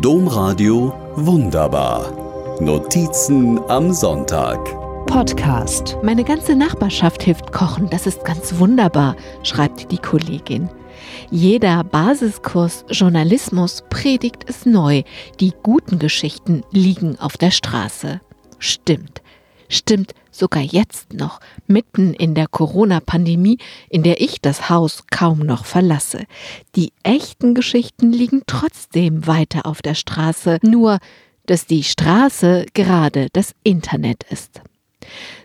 Domradio Wunderbar. Notizen am Sonntag. Podcast. Meine ganze Nachbarschaft hilft kochen. Das ist ganz wunderbar, schreibt die Kollegin. Jeder Basiskurs Journalismus predigt es neu. Die guten Geschichten liegen auf der Straße. Stimmt. Stimmt sogar jetzt noch, mitten in der Corona-Pandemie, in der ich das Haus kaum noch verlasse. Die echten Geschichten liegen trotzdem weiter auf der Straße, nur dass die Straße gerade das Internet ist.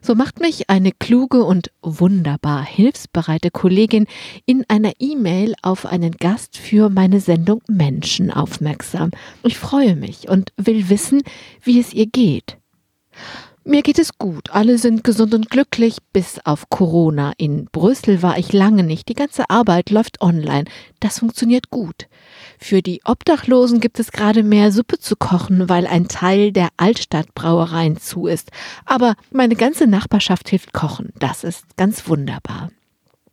So macht mich eine kluge und wunderbar hilfsbereite Kollegin in einer E-Mail auf einen Gast für meine Sendung Menschen aufmerksam. Ich freue mich und will wissen, wie es ihr geht. Mir geht es gut. Alle sind gesund und glücklich, bis auf Corona. In Brüssel war ich lange nicht. Die ganze Arbeit läuft online. Das funktioniert gut. Für die Obdachlosen gibt es gerade mehr Suppe zu kochen, weil ein Teil der Altstadtbrauereien zu ist. Aber meine ganze Nachbarschaft hilft kochen. Das ist ganz wunderbar.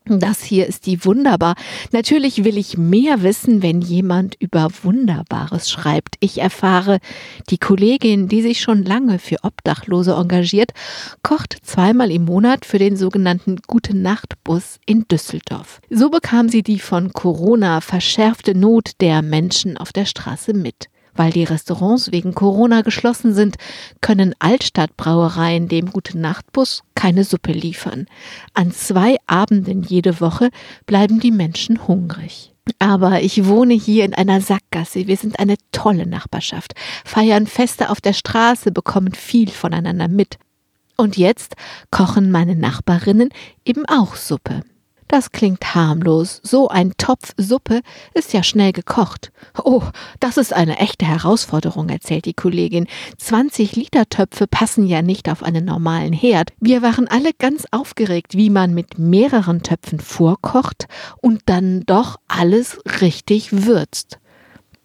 Das hier ist die wunderbar. Natürlich will ich mehr wissen, wenn jemand über Wunderbares schreibt. Ich erfahre, die Kollegin, die sich schon lange für Obdachlose engagiert, kocht zweimal im Monat für den sogenannten Gute Nacht Bus in Düsseldorf. So bekam sie die von Corona verschärfte Not der Menschen auf der Straße mit. Weil die Restaurants wegen Corona geschlossen sind, können Altstadtbrauereien dem Gute Nachtbus keine Suppe liefern. An zwei Abenden jede Woche bleiben die Menschen hungrig. Aber ich wohne hier in einer Sackgasse. Wir sind eine tolle Nachbarschaft, feiern Feste auf der Straße, bekommen viel voneinander mit. Und jetzt kochen meine Nachbarinnen eben auch Suppe. Das klingt harmlos. So ein Topf Suppe ist ja schnell gekocht. Oh, das ist eine echte Herausforderung, erzählt die Kollegin. 20 Liter Töpfe passen ja nicht auf einen normalen Herd. Wir waren alle ganz aufgeregt, wie man mit mehreren Töpfen vorkocht und dann doch alles richtig würzt.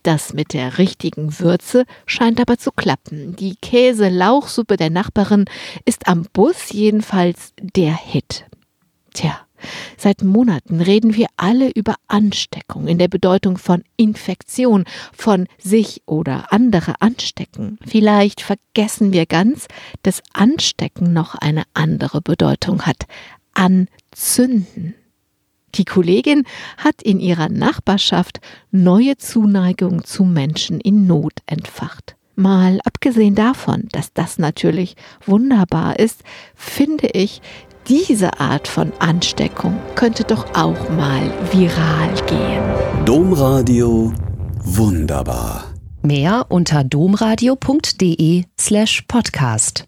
Das mit der richtigen Würze scheint aber zu klappen. Die Käse-Lauchsuppe der Nachbarin ist am Bus jedenfalls der Hit. Tja, Seit Monaten reden wir alle über Ansteckung in der Bedeutung von Infektion, von sich oder andere anstecken. Vielleicht vergessen wir ganz, dass Anstecken noch eine andere Bedeutung hat. Anzünden. Die Kollegin hat in ihrer Nachbarschaft neue Zuneigung zu Menschen in Not entfacht. Mal abgesehen davon, dass das natürlich wunderbar ist, finde ich, diese Art von Ansteckung könnte doch auch mal viral gehen. Domradio wunderbar. Mehr unter domradio.de slash podcast.